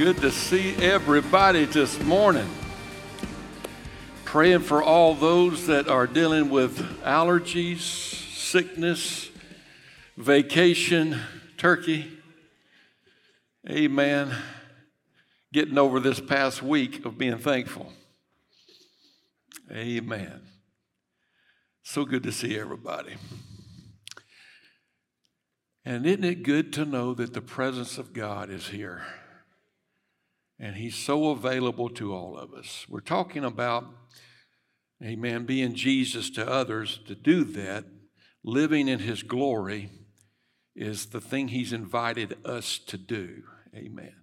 Good to see everybody this morning. Praying for all those that are dealing with allergies, sickness, vacation, turkey. Amen. Getting over this past week of being thankful. Amen. So good to see everybody. And isn't it good to know that the presence of God is here? And He's so available to all of us. We're talking about, amen, being Jesus to others. To do that, living in His glory, is the thing He's invited us to do. Amen.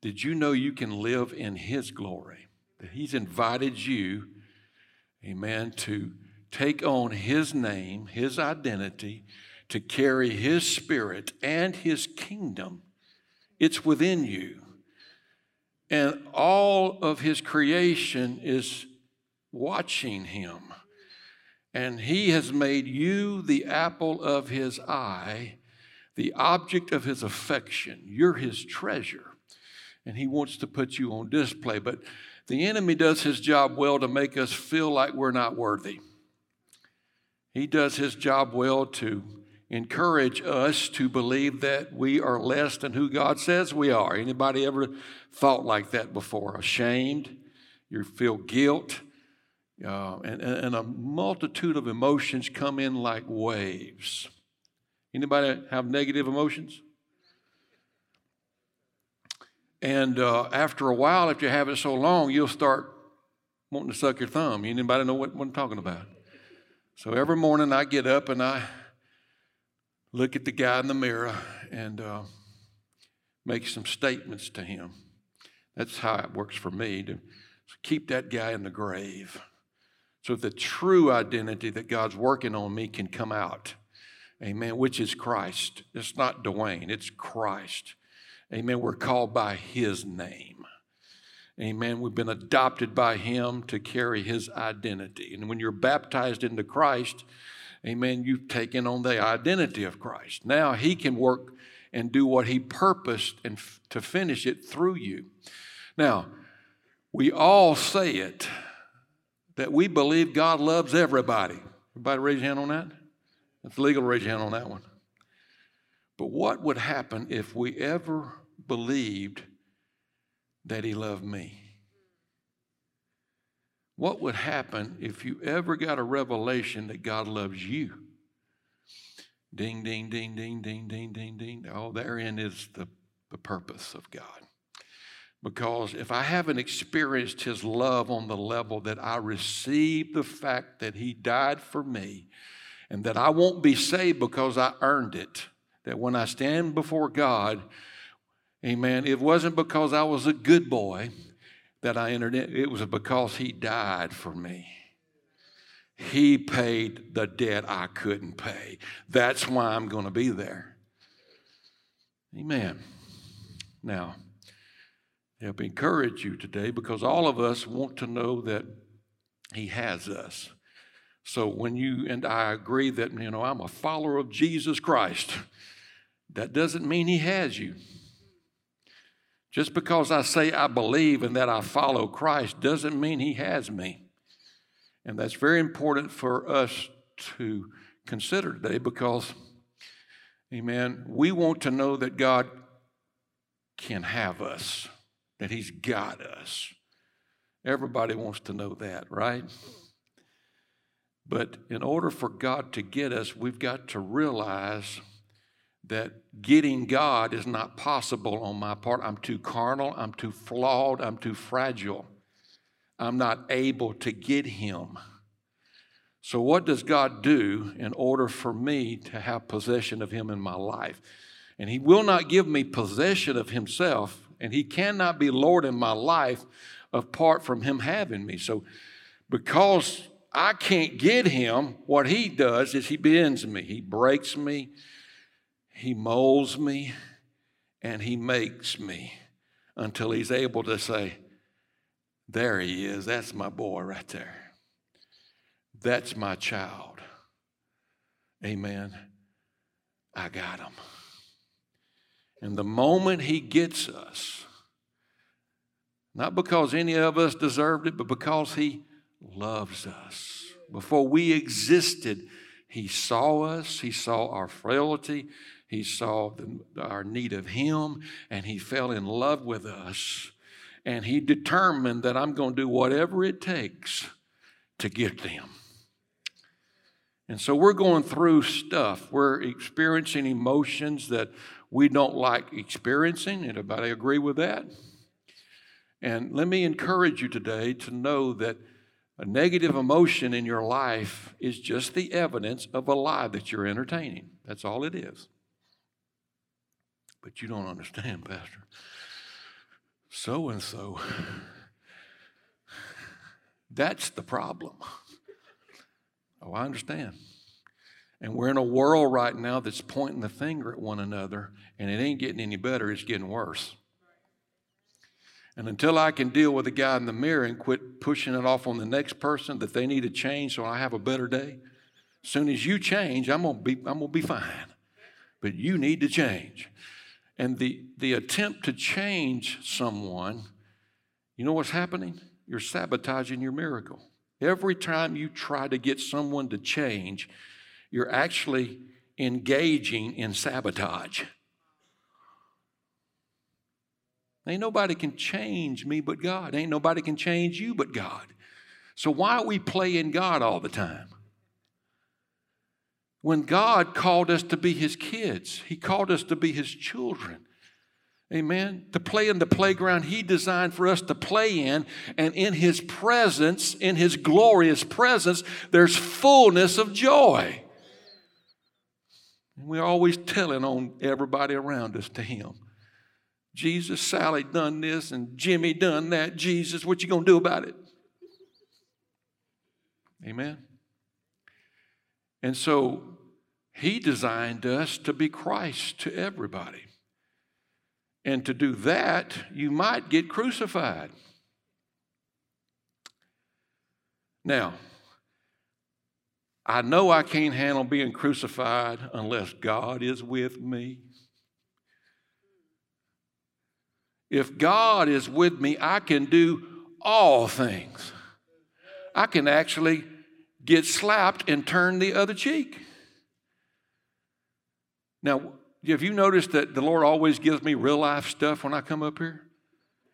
Did you know you can live in His glory? That He's invited you, amen, to take on His name, His identity, to carry His Spirit and His kingdom. It's within you. And all of His creation is watching Him. And He has made you the apple of His eye, the object of His affection. You're His treasure. And He wants to put you on display. But the enemy does his job well to make us feel like we're not worthy. He does his job well to encourage us to believe that we are less than who God says we are. Anybody ever thought like that before? Ashamed? You feel guilt? Uh, and, and a multitude of emotions come in like waves. Anybody have negative emotions? And uh, after a while, if you have it so long, you'll start wanting to suck your thumb. Anybody know what, what I'm talking about? So every morning I get up and I look at the guy in the mirror and uh, make some statements to him. That's how it works for me to keep that guy in the grave so the true identity that God's working on me can come out. Amen. Which is Christ. It's not Dwayne, it's Christ. Amen. We're called by His name. Amen. We've been adopted by Him to carry His identity. And when you're baptized into Christ, Amen. You've taken on the identity of Christ. Now He can work and do what He purposed and f- to finish it through you. Now, we all say it that we believe God loves everybody. Everybody raise your hand on that? It's legal to raise your hand on that one. But what would happen if we ever believed that He loved me? What would happen if you ever got a revelation that God loves you? Ding, ding, ding, ding, ding, ding, ding, ding. Oh, therein is the, the purpose of God. Because if I haven't experienced His love on the level that I receive the fact that He died for me and that I won't be saved because I earned it, that when I stand before God, amen, it wasn't because I was a good boy, that I entered in, it was because He died for me. He paid the debt I couldn't pay. That's why I'm going to be there. Amen. Now, help encourage you today because all of us want to know that He has us. So when you and I agree that, you know, I'm a follower of Jesus Christ, that doesn't mean He has you. Just because I say I believe and that I follow Christ doesn't mean He has me. And that's very important for us to consider today because, amen, we want to know that God can have us, that He's got us. Everybody wants to know that, right? But in order for God to get us, we've got to realize that getting God is not possible on my part. I'm too carnal, I'm too flawed, I'm too fragile. I'm not able to get Him. So, what does God do in order for me to have possession of Him in my life? And He will not give me possession of Himself, and He cannot be Lord in my life apart from Him having me. So, because I can't get Him, what He does is He bends me, He breaks me, he molds me and He makes me until He's able to say, There He is. That's my boy right there. That's my child. Amen. I got him. And the moment He gets us, Not because any of us deserved it, but because He loves us. Before we existed, He saw us, He saw our frailty, He saw the, our need of Him, and He fell in love with us. And He determined that I'm going to do whatever it takes to get them. And so we're going through stuff. We're experiencing emotions that we don't like experiencing. Anybody agree with that? And let me encourage you today to know that a negative emotion in your life is just the evidence of a lie that you're entertaining. That's all it is. But you don't understand, Pastor. So and so. That's the problem. Oh, I understand. And we're in a world right now that's pointing the finger at one another, and it ain't getting any better, it's getting worse. And until I can deal with the guy in the mirror and quit pushing it off on the next person that they need to change so I have a better day, as soon as you change, I'm gonna be, I'm gonna be fine. But you need to change. And the, the attempt to change someone, you know what's happening? You're sabotaging your miracle. Every time you try to get someone to change, you're actually engaging in sabotage. Ain't nobody can change me but God. Ain't nobody can change you but God. So why are we playing God all the time? When God called us to be His kids, He called us to be His children. Amen. To play in the playground He designed for us to play in, and in His presence, in His glorious presence, there's fullness of joy. We're always telling on everybody around us to Him. Jesus, Sally done this and Jimmy done that. Jesus, what you to do about it? Amen. And so he designed us to be Christ to everybody. And to do that, you might get crucified. Now, I know I can't handle being crucified unless God is with me. If God is with me, I can do all things. I can actually get slapped and turn the other cheek. Now, have you noticed that the Lord always gives me real life stuff when I come up here?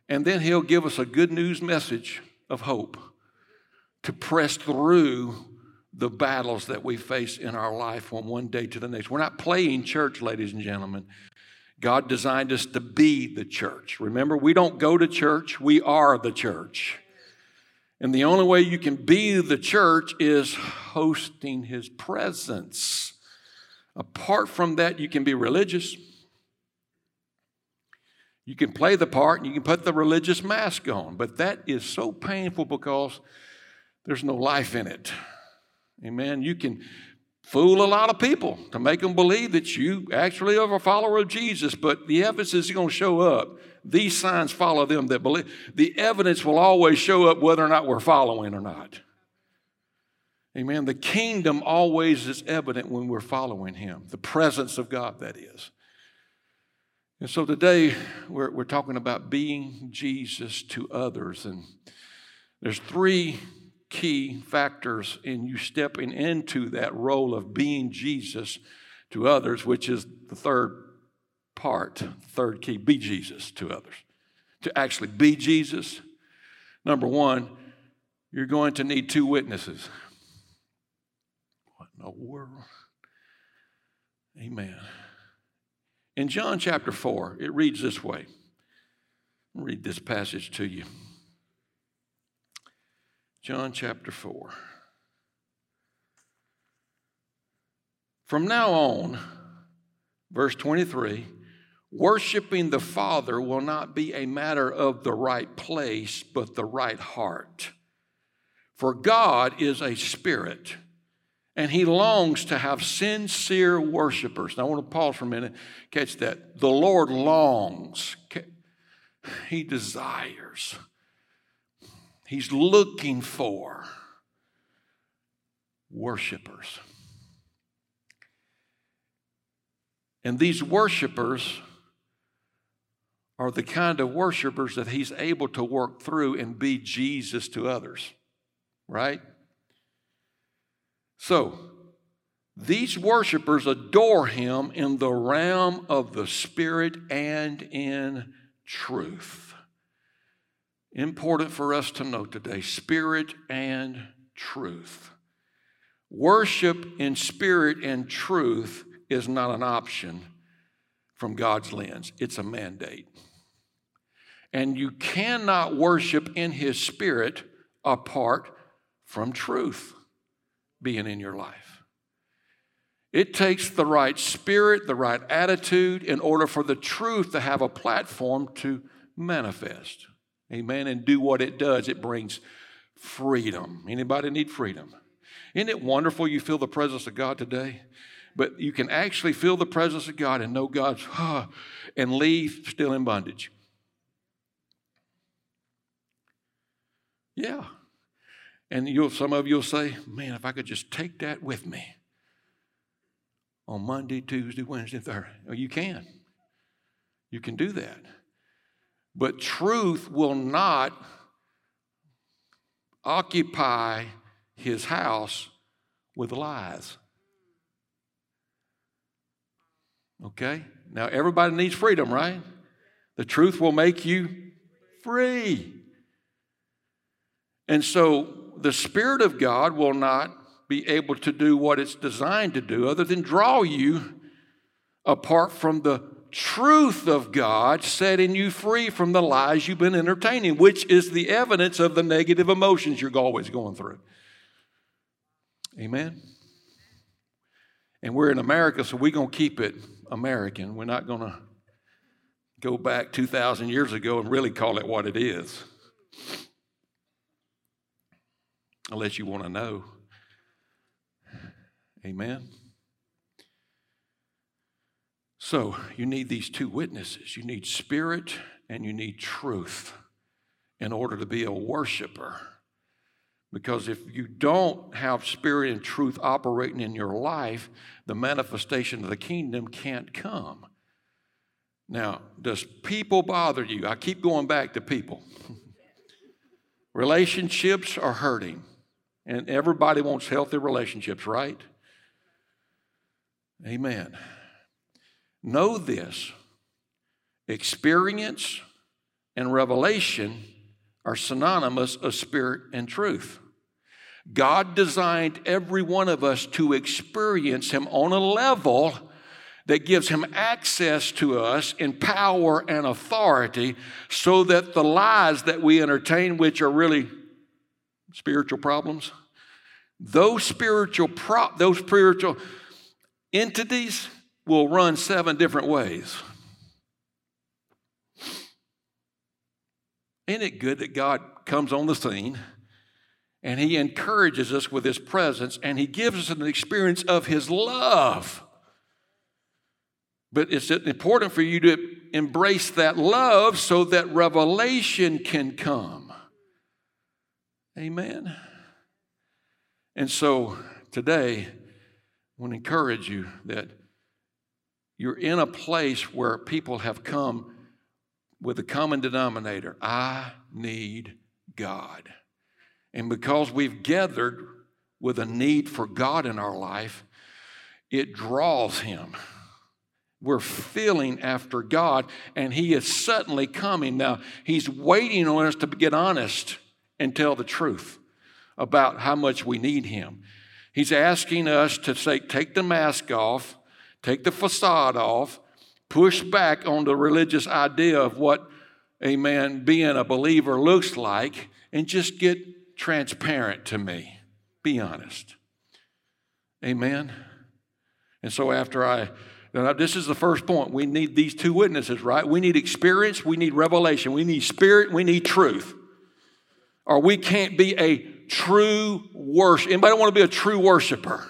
And then He'll give us a good news message of hope to press through the battles that we face in our life from one day to the next. We're not playing church, ladies and gentlemen. God designed us to be the church. Remember, we don't go to church, we are the church. And the only way you can be the church is hosting His presence. Apart from that, you can be religious. You can play the part and you can put the religious mask on, but that is so painful because there's no life in it. Amen. You can fool a lot of people to make them believe that you actually are a follower of Jesus, but the evidence is going to show up. These signs follow them that believe. The evidence will always show up whether or not we're following or not. Amen. The kingdom always is evident when we're following Him, the presence of God, that is. And so today we're, we're talking about being Jesus to others. And there's three key factors in you stepping into that role of being Jesus to others, which is the third part, third key be Jesus to others. To actually be Jesus, number one, you're going to need two witnesses. The world? Amen. In John chapter 4, it reads this way. I'll read this passage to you. John chapter 4. From now on, verse 23, worshiping the Father will not be a matter of the right place, but the right heart. For God is a spirit, and He longs to have sincere worshipers. Now, I want to pause for a minute, catch that. The Lord longs, He desires He's looking for worshipers. And these worshipers are the kind of worshipers that he's able to work through and be Jesus to others, right? So, these worshipers adore him in the realm of the Spirit and in truth. Important for us to note today spirit and truth. Worship in spirit and truth is not an option from God's lens, it's a mandate. And you cannot worship in His Spirit apart from truth being in your life. It takes the right spirit, the right attitude in order for the truth to have a platform to manifest. Amen. And do what it does. It brings freedom. Anybody need freedom? Isn't it wonderful you feel the presence of God today? But you can actually feel the presence of God and know God's huh, and leave still in bondage. Yeah. And you'll, some of you will say, man, if I could just take that with me on Monday, Tuesday, Wednesday, Thursday. Well, you can. You can do that. But truth will not occupy his house with lies. Okay? Now, everybody needs freedom, right? The truth will make you free. And so the Spirit of God will not be able to do what it's designed to do other than draw you apart from the truth of God, setting you free from the lies you've been entertaining, which is the evidence of the negative emotions you're always going through. Amen. And we're in America, so we're going to keep it American. We're not going to go back 2,000 years ago and really call it what it is unless you want to know. Amen. So, you need these two witnesses. You need spirit and you need truth in order to be a worshiper. Because if you don't have spirit and truth operating in your life, the manifestation of the kingdom can't come. Now, does people bother you? I keep going back to people. Relationships are hurting. And everybody wants healthy relationships, right? Amen. Know this experience and revelation are synonymous of spirit and truth. God designed every one of us to experience Him on a level that gives Him access to us in power and authority so that the lies that we entertain, which are really spiritual problems, those spiritual pro- those spiritual entities will run seven different ways. Isn't it good that God comes on the scene and He encourages us with His presence and He gives us an experience of His love? But it's important for you to embrace that love so that revelation can come. Amen. And so today, I want to encourage you that you're in a place where people have come with a common denominator I need God. And because we've gathered with a need for God in our life, it draws Him. We're feeling after God, and He is suddenly coming. Now, He's waiting on us to get honest and tell the truth about how much we need Him. He's asking us to say, take the mask off, take the facade off, push back on the religious idea of what, a man being a believer looks like, and just get transparent to me. Be honest. Amen. And so after I now, this is the first point. We need these two witnesses, right? We need experience, we need revelation, we need spirit, we need truth. Or we can't be a true worship. Anybody want to be a true worshiper?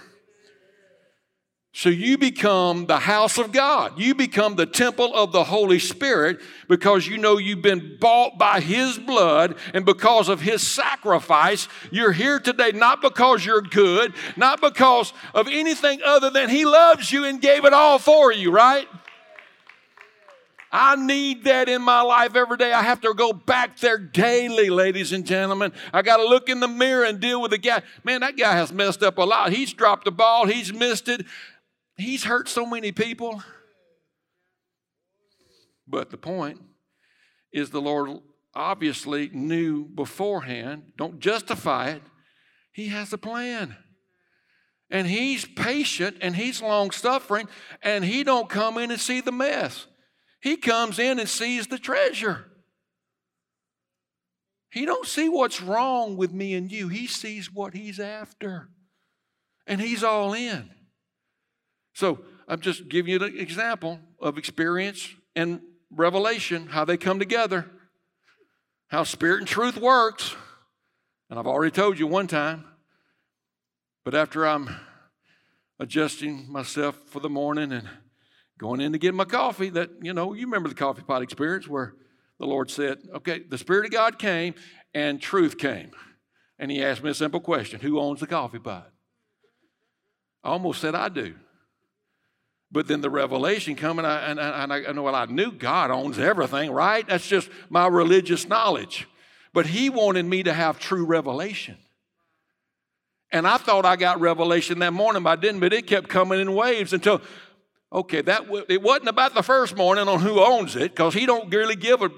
So you become the house of God. You become the temple of the Holy Spirit because you know you've been bought by His blood and because of His sacrifice. You're here today not because you're good, not because of anything other than He loves you and gave it all for you, right? I need that in my life every day. I have to go back there daily, ladies and gentlemen. I got to look in the mirror and deal with the guy. Man, that guy has messed up a lot. He's dropped the ball, he's missed it, he's hurt so many people. But the point is, the Lord obviously knew beforehand. Don't justify it. He has a plan and he's patient and he's long suffering and he don't come in and see the mess he comes in and sees the treasure. He don't see what's wrong with me and you. He sees what he's after. And he's all in. So i'm just giving you an example of experience and revelation how they come together how spirit and truth works. And i've already told you one time but after I'm adjusting myself for the morning and going in to get my coffee, that, you know, you remember the coffee pot experience where the Lord said, okay, the Spirit of God came and truth came. And He asked me a simple question Who owns the coffee pot? I almost said, I do. But then the revelation coming, and, and, and I know, well, I knew God owns everything, right? That's just my religious knowledge. But He wanted me to have true revelation. And I thought I got revelation that morning, but I didn't, but it kept coming in waves until, okay, that it wasn't about the first morning on who owns it, because he don't really give a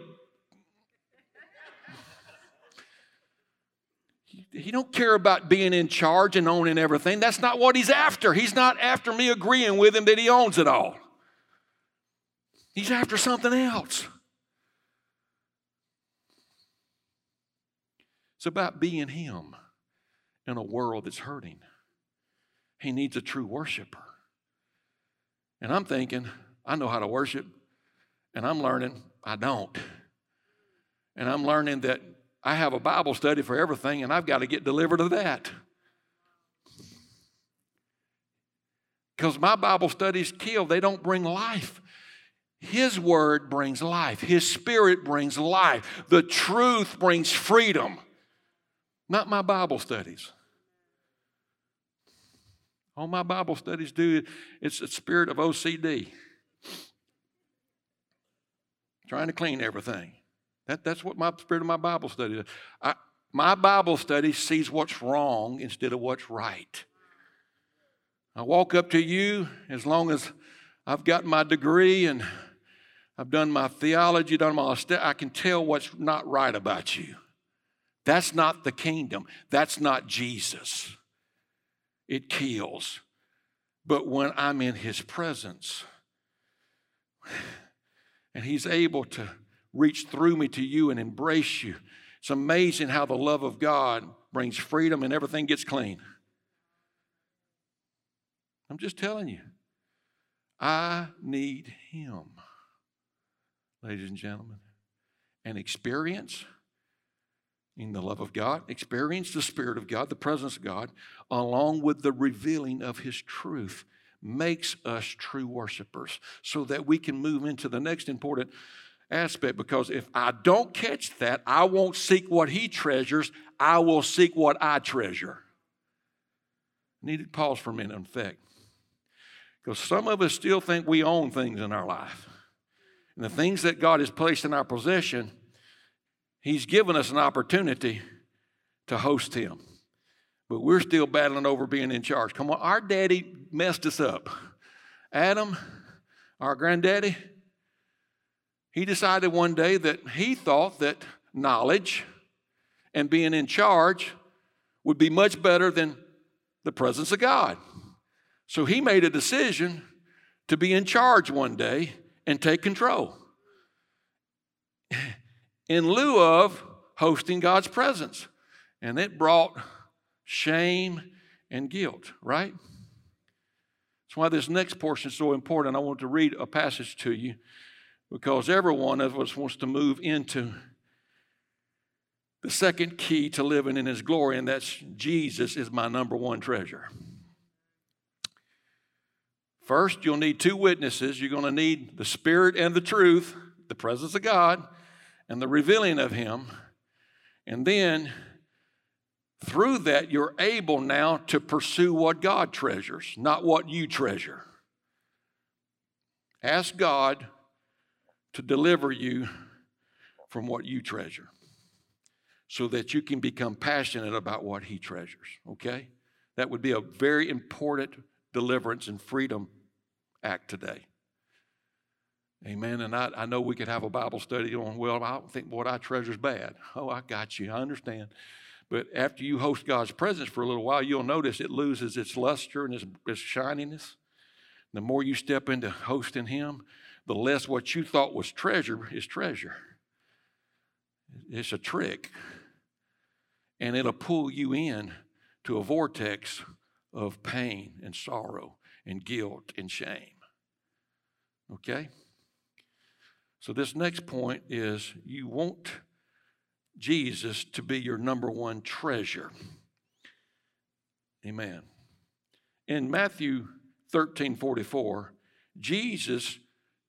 he don't care about being in charge and owning everything. That's not what he's after. He's not after me agreeing with him that he owns it all. He's after something else. It's about being him in a world that's hurting. He needs a true worshiper. And I'm thinking, I know how to worship, and I'm learning I don't. And I'm learning that I have a Bible study for everything, and I've got to get delivered of that. Because my Bible studies kill, they don't bring life. His word brings life, His spirit brings life, the truth brings freedom not my Bible studies. All my Bible studies do, it's a spirit of OCD. Trying to clean everything. That, that's what my spirit of my Bible study is. I, my Bible study sees what's wrong instead of what's right. I walk up to you as long as I've got my degree and I've done my theology, done my I can tell what's not right about you. That's not the kingdom. That's not Jesus. It kills. But when I'm in his presence, and he's able to reach through me to you and embrace you, it's amazing how the love of God brings freedom and everything gets clean. I'm just telling you. I need him, ladies and gentlemen. An experience in the love of God, experience the Spirit of God, the presence of God, along with the revealing of His truth, makes us true worshipers so that we can move into the next important aspect. Because if I don't catch that, I won't seek what He treasures, I will seek what I treasure. I need to pause for a minute, in fact. Because some of us still think we own things in our life. And the things that God has placed in our possession He's given us an opportunity to host him. But we're still battling over being in charge. Come on, our daddy messed us up. Adam, our granddaddy, he decided one day that he thought that knowledge and being in charge would be much better than the presence of God. So he made a decision to be in charge one day and take control in lieu of hosting God's presence. And it brought shame and guilt, right? That's why this next portion is so important. I want to read a passage to you because every one of us wants to move into the second key to living in His glory, and that's Jesus is my number one treasure. First, you'll need two witnesses. You're going to need the Spirit and the truth, the presence of God and the revealing of Him. And then through that, you're able now to pursue what God treasures, not what you treasure. Ask God to deliver you from what you treasure so that you can become passionate about what he treasures, okay? That would be a very important deliverance and freedom act today. Amen. And I, I know we could have a Bible study on, well, I don't think what I treasure is bad. Oh, I got you. I understand. But after you host God's presence for a little while, you'll notice it loses its luster and its, its shininess. The more you step into hosting Him, the less what you thought was treasure is treasure. It's a trick. And it'll pull you in to a vortex of pain and sorrow and guilt and shame. Okay? So, this next point is you want Jesus to be your number one treasure. Amen. In Matthew 13 44, Jesus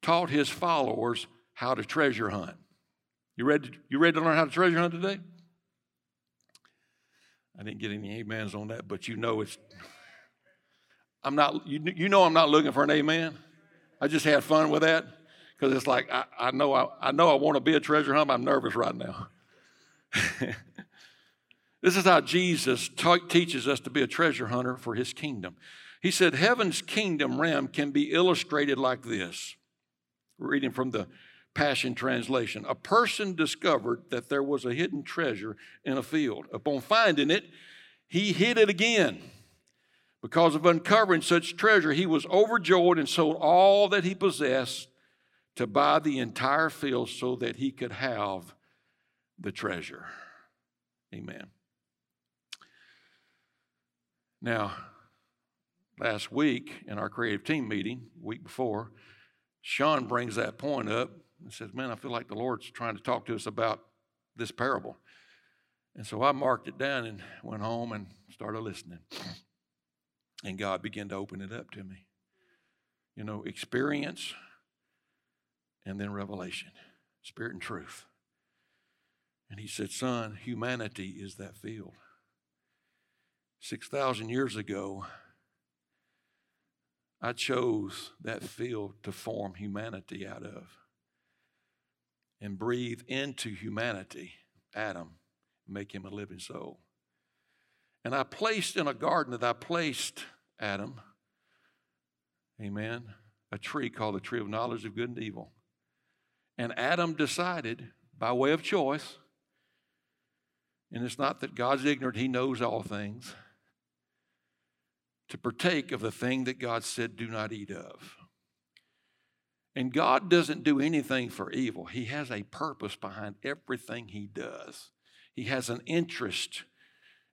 taught his followers how to treasure hunt. You ready, you ready to learn how to treasure hunt today? I didn't get any amens on that, but you know it's. I'm not. You, you know I'm not looking for an amen. I just had fun with that because it's like I, I know I, I know I want to be a treasure hunt. I'm nervous right now. this is how Jesus teaches us to be a treasure hunter for His kingdom. He said, "Heaven's kingdom realm can be illustrated like this." Reading from the Passion Translation. A person discovered that there was a hidden treasure in a field. Upon finding it, he hid it again. Because of uncovering such treasure, he was overjoyed and sold all that he possessed to buy the entire field so that he could have the treasure. Amen. Now, last week in our creative team meeting, week before, Sean brings that point up and says, Man, I feel like the Lord's trying to talk to us about this parable. And so I marked it down and went home and started listening. And God began to open it up to me. You know, experience and then revelation, spirit and truth. And he said, Son, humanity is that field. 6,000 years ago, I chose that field to form humanity out of and breathe into humanity Adam, make him a living soul. And I placed in a garden that I placed Adam, amen, a tree called the tree of knowledge of good and evil. And Adam decided, by way of choice, and it's not that God's ignorant, he knows all things, to partake of the thing that God said, do not eat of. And God doesn't do anything for evil. He has a purpose behind everything He does. He has an interest,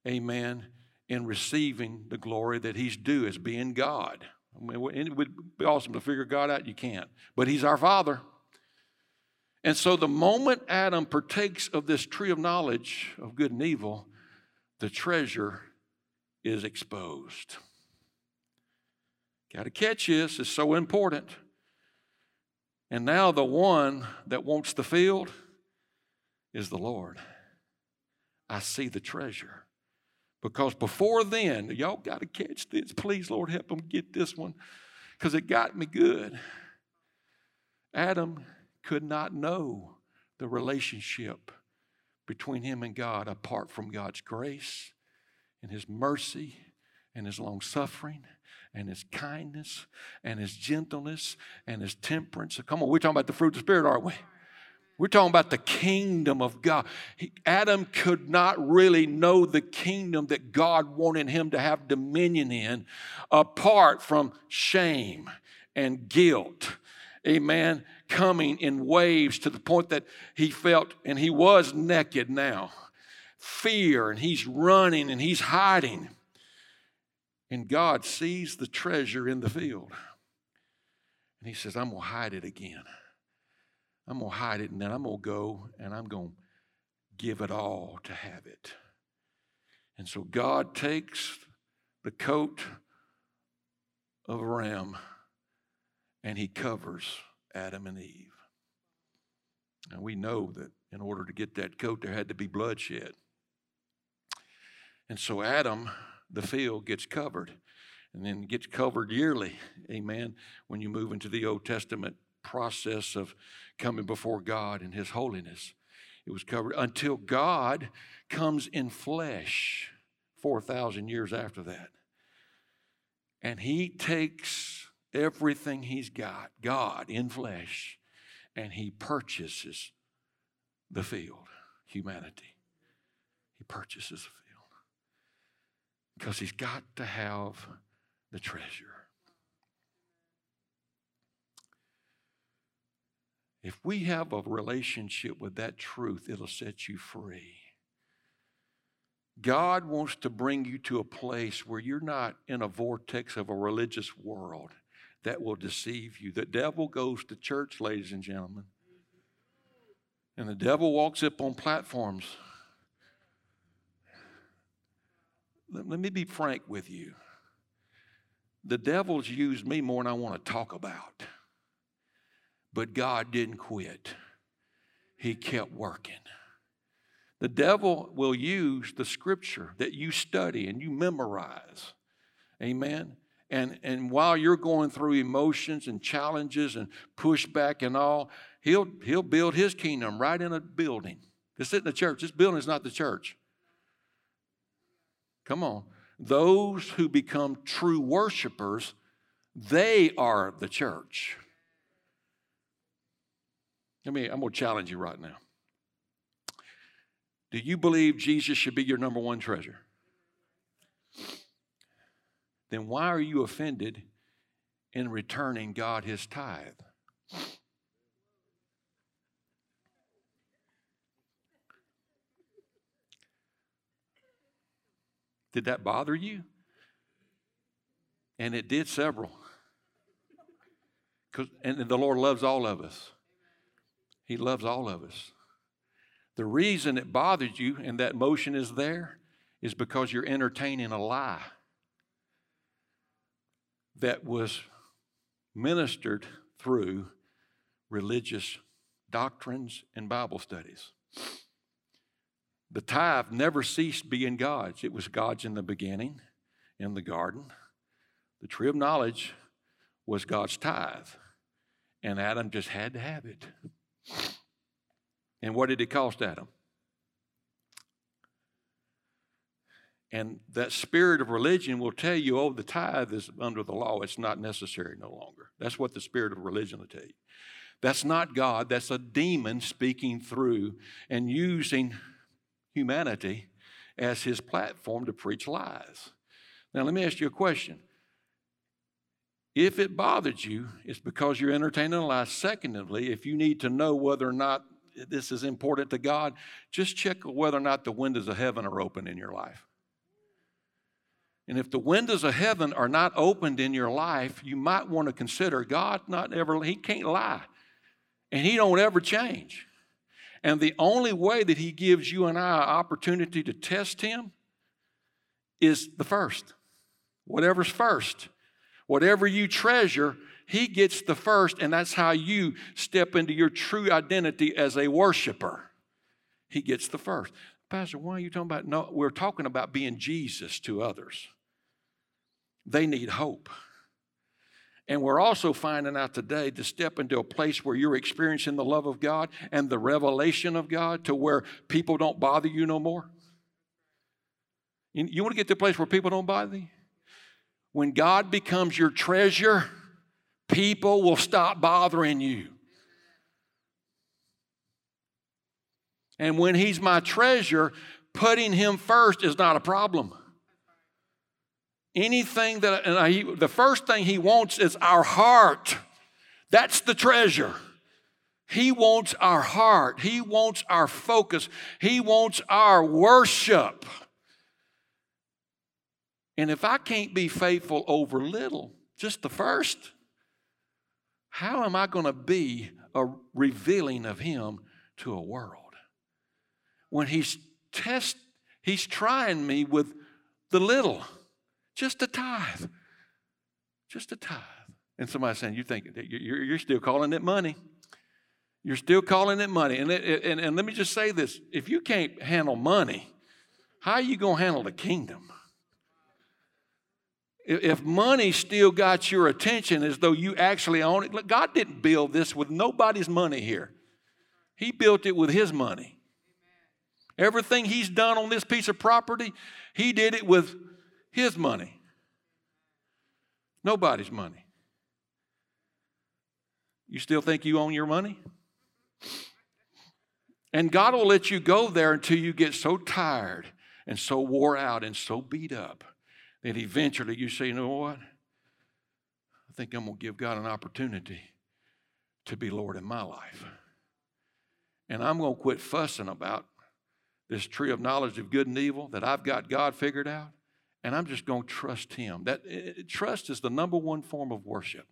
amen, in receiving the glory that He's due as being God. I mean, it would be awesome to figure God out. You can't. But He's our Father. And so the moment Adam partakes of this tree of knowledge of good and evil, the treasure is exposed. Got to catch this, it's so important. And now the one that wants the field is the Lord. I see the treasure. Because before then, y'all got to catch this. Please, Lord, help them get this one because it got me good. Adam could not know the relationship between him and God apart from God's grace and his mercy and his long suffering and his kindness and his gentleness and his temperance. Come on, we're talking about the fruit of the Spirit, aren't we? We're talking about the kingdom of God. He, Adam could not really know the kingdom that God wanted him to have dominion in apart from shame and guilt. Amen. Coming in waves to the point that he felt, and he was naked now, fear, and he's running and he's hiding. And God sees the treasure in the field. And He says, I'm going to hide it again. I'm going to hide it, and then I'm going to go and I'm going to give it all to have it. And so God takes the coat of a ram and He covers Adam and Eve. And we know that in order to get that coat, there had to be bloodshed. And so Adam the field gets covered and then gets covered yearly. Amen. When you move into the Old Testament process of coming before God in His holiness. It was covered until God comes in flesh 4,000 years after that. And He takes everything He's got, God in flesh, and He purchases the field, humanity. He purchases the field because He's got to have the treasure. If we have a relationship with that truth, it'll set you free. God wants to bring you to a place where you're not in a vortex of a religious world that will deceive you. The devil goes to church, ladies and gentlemen. And the devil walks up on platforms. Let, let me be frank with you. The devil's used me more than I want to talk about. But God didn't quit, He kept working. The devil will use the scripture that you study and you memorize. Amen. And, and while you're going through emotions and challenges and pushback and all, he'll, he'll build his kingdom right in a building. This isn't the church. This building is not the church. Come on. Those who become true worshipers, they are the church. Let me, I'm going to challenge you right now. Do you believe Jesus should be your number one treasure? Then why are you offended in returning God his tithe? Did that bother you? And it did several. And the Lord loves all of us. He loves all of us. The reason it bothers you and that motion is there is because you're entertaining a lie that was ministered through religious doctrines and Bible studies. The tithe never ceased being God's. It was God's in the beginning, in the garden. The tree of knowledge was God's tithe, and Adam just had to have it. And what did it cost Adam? And that spirit of religion will tell you, oh, the tithe is under the law. It's not necessary no longer. That's what the spirit of religion will tell you. That's not God. That's a demon speaking through and using humanity as his platform to preach lies. Now, let me ask you a question. If it bothered you, it's because you're entertaining a lie. Secondly, if you need to know whether or not this is important to God, just check whether or not the windows of heaven are open in your life. And if the windows of heaven are not opened in your life, you might want to consider God not ever, He can't lie. And He don't ever change. And the only way that He gives you and I opportunity to test Him is the first. Whatever's first. Whatever you treasure, He gets the first, and that's how you step into your true identity as a worshiper. He gets the first. Pastor, why are you talking about? No, we're talking about being Jesus to others. They need hope. And we're also finding out today to step into a place where you're experiencing the love of God and the revelation of God to where people don't bother you no more. You, want to get to a place where people don't bother you? When God becomes your treasure, people will stop bothering you. And when He's my treasure, putting Him first is not a problem. Anything that, and I, the first thing He wants is our heart. That's the treasure. He wants our heart. He wants our focus. He wants our worship. And if I can't be faithful over little, just the first, how am I going to be a revealing of Him to a world? When He's test, He's trying me with the little, just a tithe, just a tithe. And somebody saying, "You think you're still calling it money? You're still calling it money?" And, it, and, and let me just say this: if you can't handle money, how are you going to handle the kingdom? if money still got your attention as though you actually own it, look, God didn't build this with nobody's money here. He built it with His money. Everything He's done on this piece of property, He did it with His money. Nobody's money. You still think you own your money? And God will let you go there until you get so tired and so wore out and so beat up that eventually you say, you know what? I think I'm going to give God an opportunity to be Lord in my life. And I'm going to quit fussing about this tree of knowledge of good and evil that I've got God figured out. And I'm just going to trust Him. That it, eh, trust is the number one form of worship.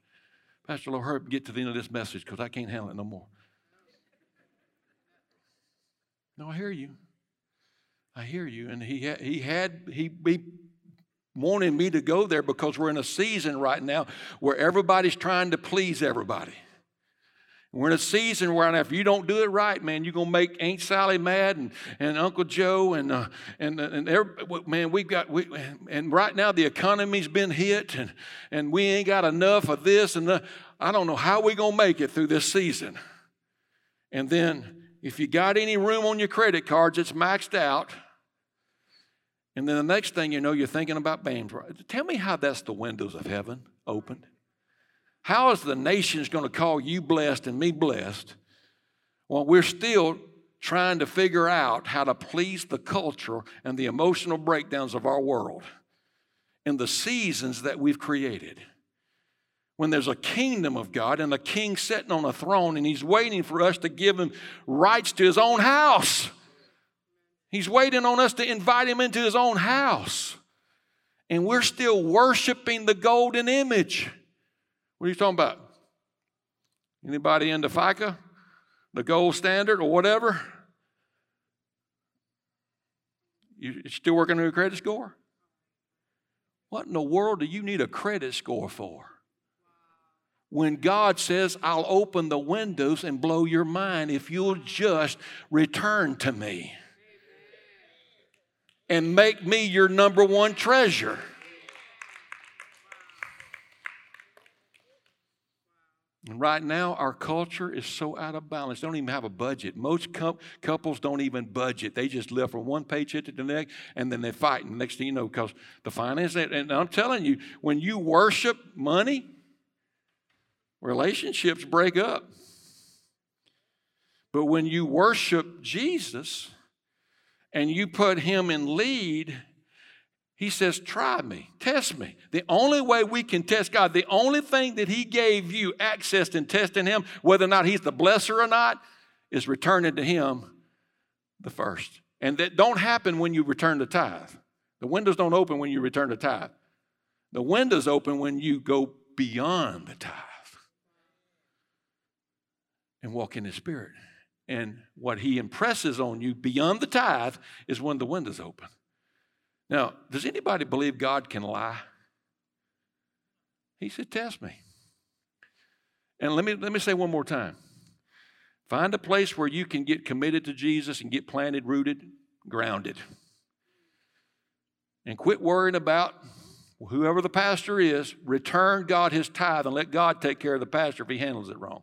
Pastor Lowe, get to the end of this message because I can't handle it no more. No, I hear you. I hear you. And he had, he had, he, he wanted me to go there because we're in a season right now where everybody's trying to please everybody. We're in a season where if you don't do it right, man, you're gonna make Aunt Sally mad and, and Uncle Joe and uh, and and every, man, we've got we and right now the economy's been hit and and we ain't got enough of this and the, I don't know how we're gonna make it through this season. And then if you got any room on your credit cards, it's maxed out. And then the next thing you know, you're thinking about bands. Tell me how that's the windows of heaven opened. How is the nations going to call you blessed and me blessed? Well, we're still trying to figure out how to please the culture and the emotional breakdowns of our world in the seasons that we've created. When there's a kingdom of God and a king sitting on a throne and he's waiting for us to give him rights to his own house. He's waiting on us to invite him into his own house. And we're still worshiping the golden image. What are you talking about? Anybody into FICA? The gold standard or whatever? You still working on your credit score? What in the world do you need a credit score for? When God says, I'll open the windows and blow your mind if you'll just return to me and make me your number one treasure. And right now, our culture is so out of balance. They don't even have a budget. Most couples don't even budget. They just live from one paycheck to the next, and then they fight. And the next thing you know, because the finance, and I'm telling you, when you worship money, relationships break up. But when you worship Jesus and you put him in lead, he says, Try me, test me. The only way we can test God, the only thing that He gave you access in testing Him, whether or not He's the blesser or not, is returning to Him the first. And that don't happen when you return the tithe. The windows don't open when you return the tithe. The windows open when you go beyond the tithe and walk in His Spirit. And what He impresses on you beyond the tithe is when the windows open. Now, does anybody believe God can lie? He said, Test me. And let me, let me say one more time find a place where you can get committed to Jesus and get planted, rooted, grounded. And quit worrying about whoever the pastor is. Return God his tithe and let God take care of the pastor if he handles it wrong.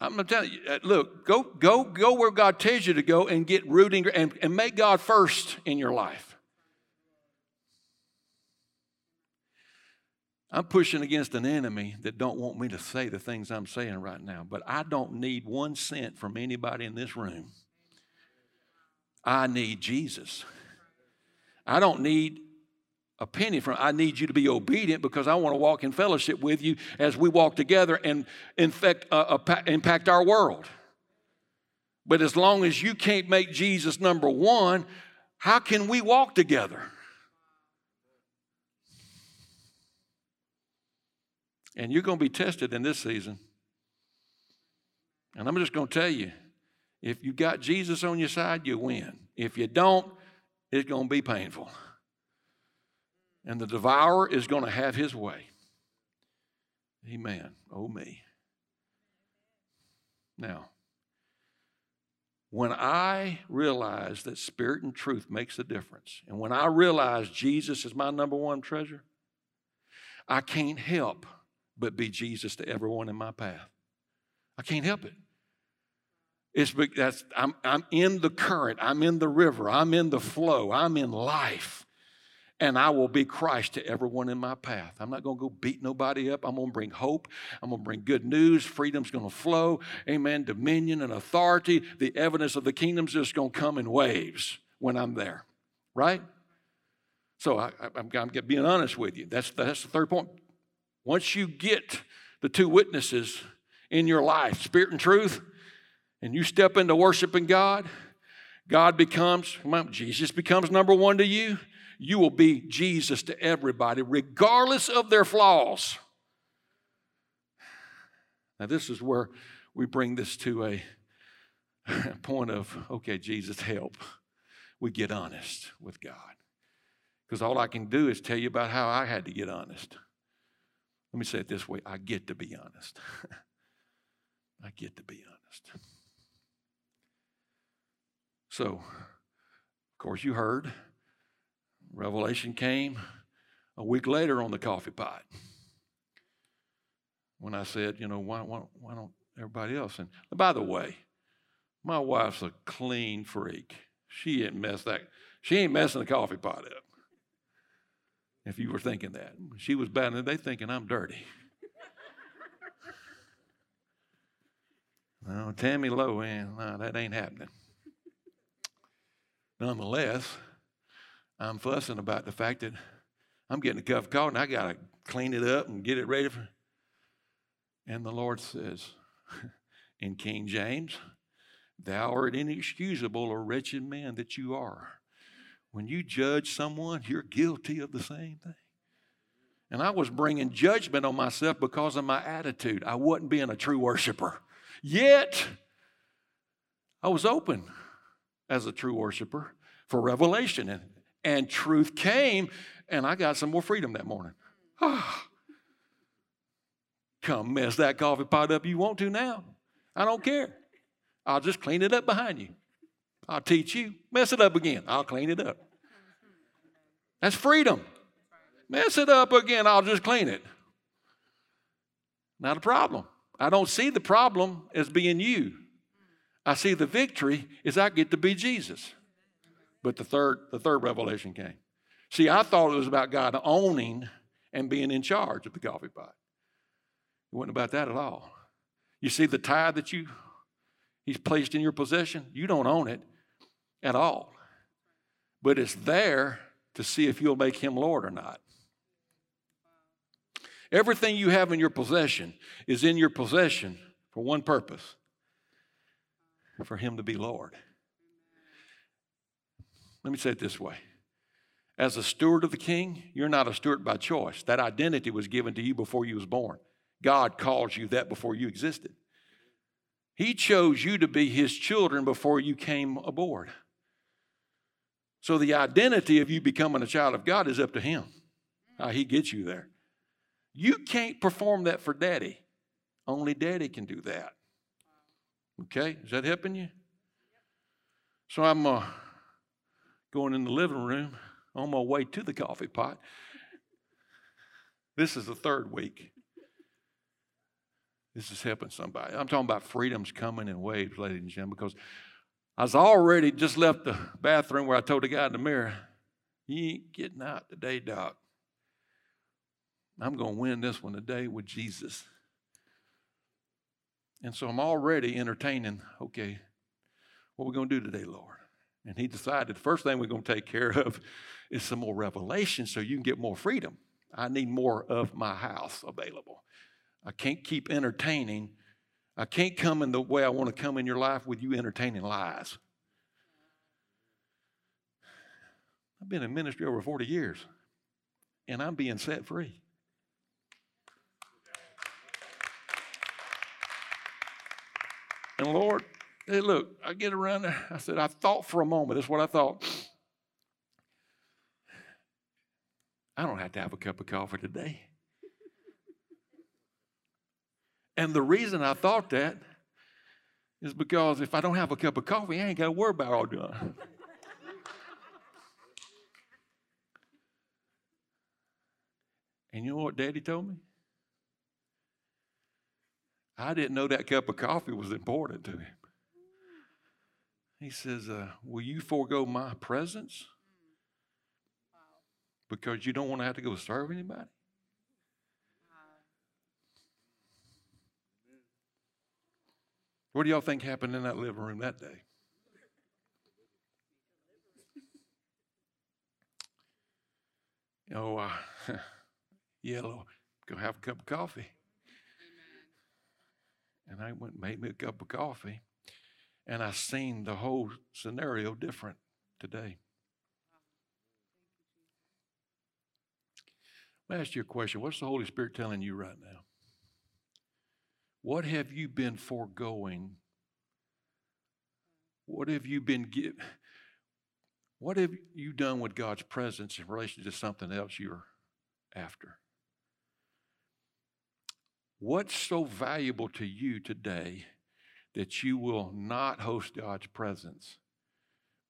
I'm going to tell you, uh, look, go, go, go where God tells you to go and get rooting and, and make God first in your life. I'm pushing against an enemy that don't want me to say the things I'm saying right now, but I don't need one cent from anybody in this room. I need Jesus. I don't need a penny from I need you to be obedient because I want to walk in fellowship with you as we walk together and infect, uh, impact our world. But as long as you can't make Jesus number one, how can we walk together? And you're going to be tested in this season. And I'm just going to tell you if you got Jesus on your side, you win. If you don't, it's going to be painful and the devourer is going to have his way. Amen. Oh, me. Now, when I realize that spirit and truth makes a difference, and when I realize Jesus is my number one treasure, I can't help but be Jesus to everyone in my path. I can't help it. It's that's I'm, I'm in the current, I'm in the river, I'm in the flow, I'm in life and I will be Christ to everyone in my path. I'm not going to go beat nobody up. I'm going to bring hope. I'm going to bring good news. Freedom's going to flow. Amen. Dominion and authority. The evidence of the kingdom's just going to come in waves when I'm there, right? So I, am being honest with you. That's, that's the third point. Once you get the two witnesses in your life, spirit and truth, and you step into worshiping God, God becomes, Jesus becomes number one to you you will be Jesus to everybody, regardless of their flaws. Now, this is where we bring this to a point of, okay, Jesus, help. We get honest with God. Because all I can do is tell you about how I had to get honest. Let me say it this way I get to be honest. I get to be honest. So, of course, you heard Revelation came a week later on the coffee pot. When I said, you know, why, why, why don't everybody else? And by the way, my wife's a clean freak. She ain't mess that. She ain't messing the coffee pot up. If you were thinking that, she was bad, and they thinking I'm dirty. well, Tammy Lowe, eh, man, no, that ain't happening. Nonetheless, I'm fussing about the fact that I'm getting a cup of coffee and I got to clean it up and get it ready for. And the Lord says in King James, Thou art inexcusable, or wretched man that you are. When you judge someone, you're guilty of the same thing. And I was bringing judgment on myself because of my attitude. I wasn't being a true worshiper. Yet, I was open as a true worshiper for revelation. And and truth came, and I got some more freedom that morning. Come mess that coffee pot up you want to now. I don't care. I'll just clean it up behind you. I'll teach you. Mess it up again. I'll clean it up. That's freedom. Mess it up again. I'll just clean it. Not a problem. I don't see the problem as being you. I see the victory as I get to be Jesus. But the third, the third revelation came. See, I thought it was about God owning and being in charge of the coffee pot. It wasn't about that at all. You see, the tithe that you He's placed in your possession, you don't own it at all. But it's there to see if you'll make Him Lord or not. Everything you have in your possession is in your possession for one purpose for Him to be Lord. Let me say it this way. As a steward of the king, you're not a steward by choice. That identity was given to you before you was born. God calls you that before you existed. He chose you to be his children before you came aboard. So the identity of you becoming a child of God is up to him. How he gets you there. You can't perform that for daddy. Only daddy can do that. Okay? Is that helping you? So I'm uh, going in the living room on my way to the coffee pot. This is the third week. This is helping somebody. I'm talking about freedom's coming in waves, ladies and gentlemen, because I was already just left the bathroom where I told the guy in the mirror, You ain't getting out today, Doc. I'm going to win this one today with Jesus. And so I'm already entertaining, okay, what are we going to do today, Lord? And he decided the first thing we're going to take care of is some more revelation so you can get more freedom. I need more of my house available. I can't keep entertaining. I can't come in the way I want to come in your life with you entertaining lies. I've been in ministry over 40 years, and I'm being set free. And Lord, Hey, look, I get around there. I said, I thought for a moment. That's what I thought. I don't have to have a cup of coffee today. And the reason I thought that is because if I don't have a cup of coffee, I ain't got to worry about all done. and you know what Daddy told me? I didn't know that cup of coffee was important to him. He says, uh, Will you forego my presence because you don't want to have to go serve anybody? What do y'all think happened in that living room that day? Oh, uh, yellow, go have a cup of coffee. And I went and made me a cup of coffee, and I seen the whole scenario different today. Let me ask you a question. What's the Holy Spirit telling you right now? What have you been foregoing? What have you been give, What have you done with God's presence in relation to something else you're after? What's so valuable to you today that you will not host God's presence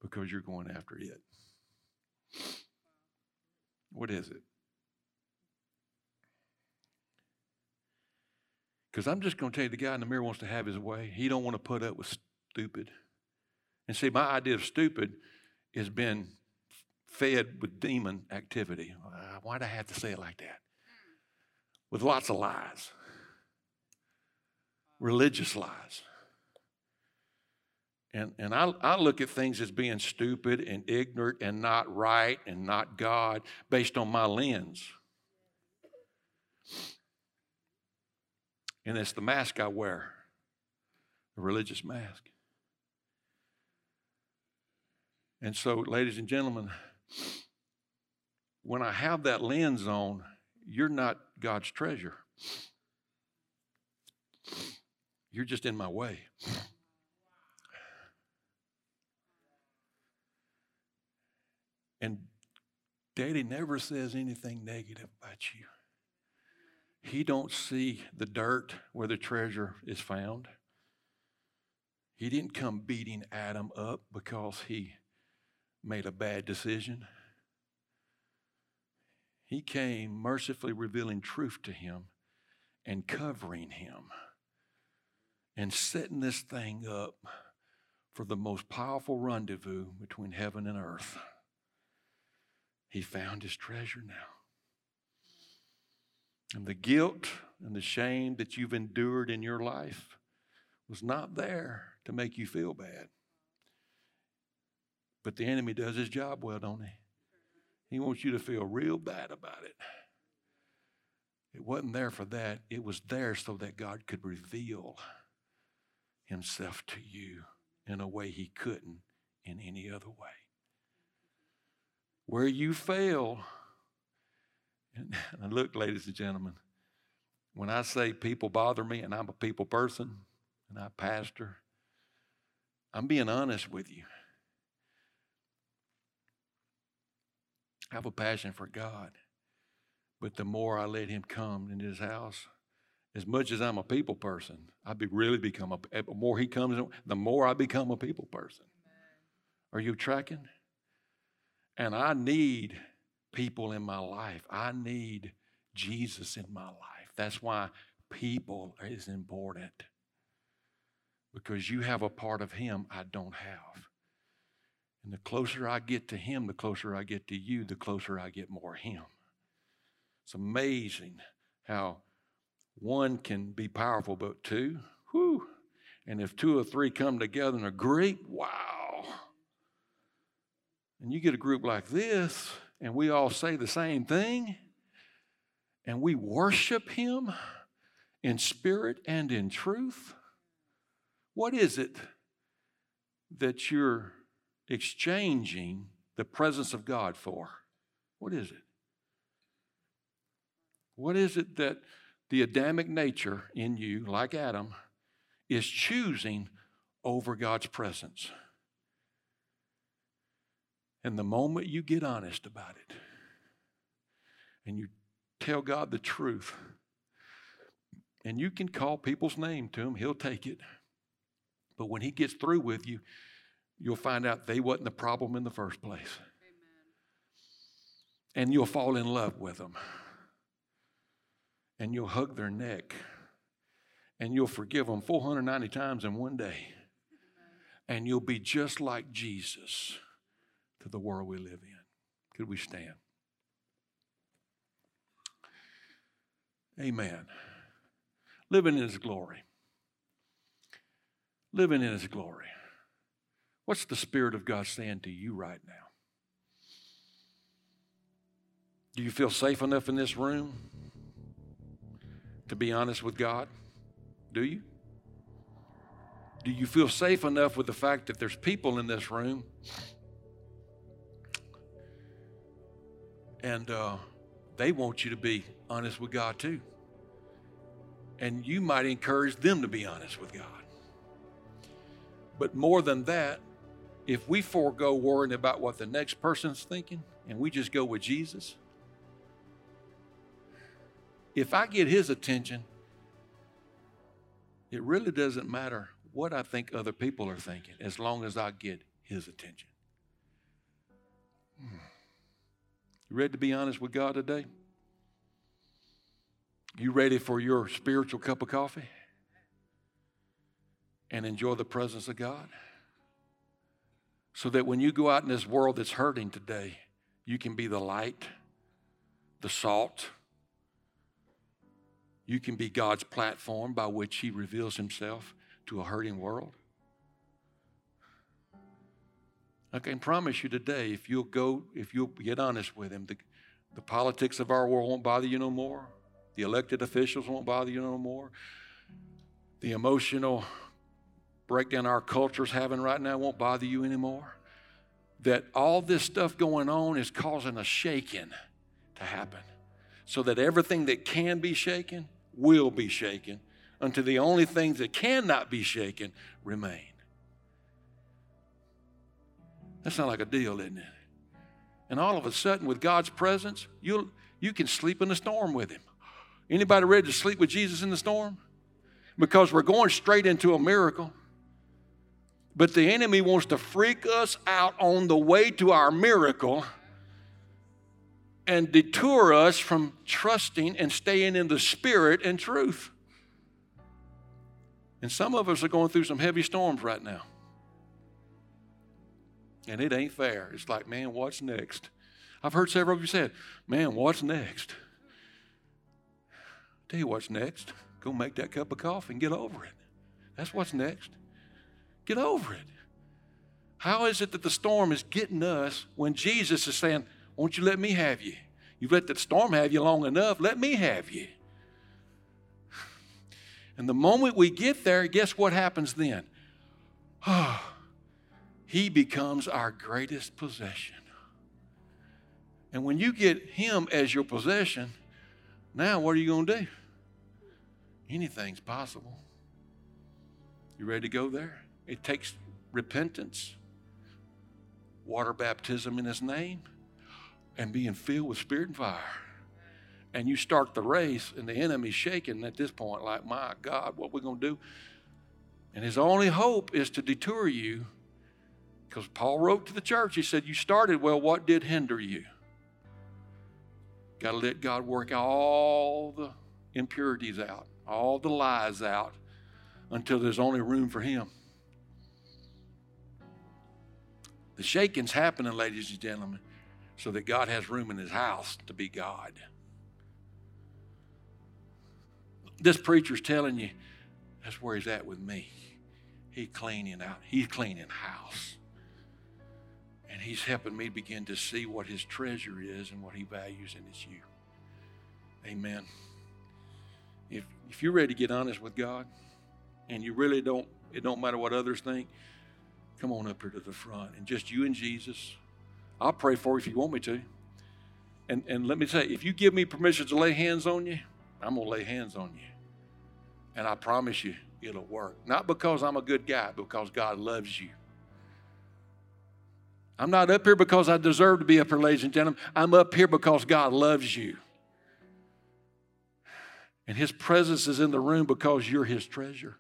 because you're going after it? What is it? Because I'm just going to tell you, the guy in the mirror wants to have his way. He don't want to put up with stupid. And see, my idea of stupid has been fed with demon activity. Why'd I have to say it like that? With lots of lies, religious lies. And, and I, I look at things as being stupid and ignorant and not right and not God based on my lens. And it's the mask I wear, the religious mask. And so, ladies and gentlemen, when I have that lens on, you're not God's treasure. You're just in my way. And Daddy never says anything negative about you. He don't see the dirt where the treasure is found. He didn't come beating Adam up because he made a bad decision. He came mercifully revealing truth to him and covering him and setting this thing up for the most powerful rendezvous between heaven and earth. He found his treasure now. And the guilt and the shame that you've endured in your life was not there to make you feel bad. But the enemy does his job well, don't he? He wants you to feel real bad about it. It wasn't there for that. It was there so that God could reveal himself to you in a way he couldn't in any other way. Where you fail, and look, ladies and gentlemen, when I say people bother me and I'm a people person and I pastor, I'm being honest with you. I have a passion for God, but the more I let Him come into His house, as much as I'm a people person, I be really become a. The more He comes, the more I become a people person. Are you tracking? And I need people in my life. I need Jesus in my life. That's why people is important. Because you have a part of Him I don't have. And the closer I get to Him, the closer I get to you, the closer I get more Him. It's amazing how one can be powerful, but two, whew. And if two or three come together and agree, wow. And you get a group like this, and we all say the same thing, and we worship Him in spirit and in truth, what is it that you're exchanging the presence of God for? What is it? What is it that the Adamic nature in you, like Adam, is choosing over God's presence? And the moment you get honest about it and you tell God the truth, and you can call people's name to him, he'll take it. But when he gets through with you, you'll find out they wasn't the problem in the first place. And you'll fall in love with them. And you'll hug their neck. And you'll forgive them 490 times in one day. And you'll be just like Jesus the world we live in. Could we stand? Amen. Living in His glory. Living in His glory. What's the Spirit of God saying to you right now? Do you feel safe enough in this room to be honest with God? Do you? Do you feel safe enough with the fact that there's people in this room and uh, they want you to be honest with God too? And you might encourage them to be honest with God. But more than that, if we forego worrying about what the next person's thinking and we just go with Jesus, if I get his attention, it really doesn't matter what I think other people are thinking as long as I get his attention. You ready to be honest with God today? You ready for your spiritual cup of coffee? And enjoy the presence of God? So that when you go out in this world that's hurting today, you can be the light, the salt. You can be God's platform by which He reveals Himself to a hurting world. I can promise you today, if you'll go, if you'll get honest with Him, the, the politics of our world won't bother you no more. The elected officials won't bother you no more. The emotional breakdown our culture's having right now won't bother you anymore. That all this stuff going on is causing a shaking to happen. So that everything that can be shaken will be shaken until the only things that cannot be shaken remain. That sounds like a deal, isn't it? And all of a sudden, with God's presence, you you can sleep in the storm with Him. Anybody ready to sleep with Jesus in the storm? Because we're going straight into a miracle. But the enemy wants to freak us out on the way to our miracle and detour us from trusting and staying in the spirit and truth. And some of us are going through some heavy storms right now. And it ain't fair. It's like, man, what's next? I've heard several of you say, man, what's next? Tell you what's next. Go make that cup of coffee and get over it. That's what's next. Get over it. How is it that the storm is getting us when Jesus is saying, Won't you let me have you? You've let the storm have you long enough. Let me have you. And the moment we get there, guess what happens then? Ah, he becomes our greatest possession. And when you get Him as your possession, now what are you going to do? Anything's possible. You ready to go there? It takes repentance, water baptism in His name, and being filled with spirit and fire. And you start the race, and the enemy's shaking at this point, like, my God, what are we going to do? And his only hope is to detour you, because Paul wrote to the church, he said, You started well, what did hinder you? Got to let God work all the impurities out all the lies out until there's only room for Him. The shaking's happening, ladies and gentlemen, so that God has room in His house to be God. This preacher's telling you that's where he's at with me. He's cleaning out, he's cleaning house. And he's helping me begin to see what his treasure is and what he values, and it's you. Amen. If, if you're ready to get honest with God and you really don't, it don't matter what others think, come on up here to the front and just you and Jesus. I'll pray for you if you want me to. And, and let me say, if you give me permission to lay hands on you, I'm going to lay hands on you. And I promise you, it'll work. Not because I'm a good guy, because God loves you. I'm not up here because I deserve to be up here, ladies and gentlemen. I'm up here because God loves you. And His presence is in the room because you're His treasure.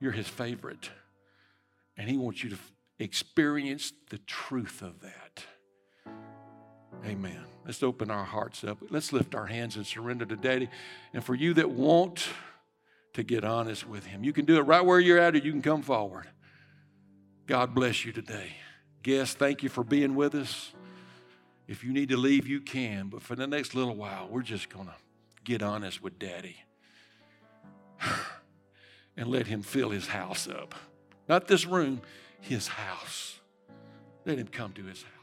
You're his favorite. And he wants you to experience the truth of that. Amen. Let's open our hearts up. Let's lift our hands and surrender to Daddy. And for you that want to get honest with Him, you can do it right where you're at, or you can come forward. God bless you today. Guests, thank you for being with us. If you need to leave, you can. But for the next little while, we're just going to get honest with Daddy and let Him fill His house up. Not this room, His house. Let Him come to His house.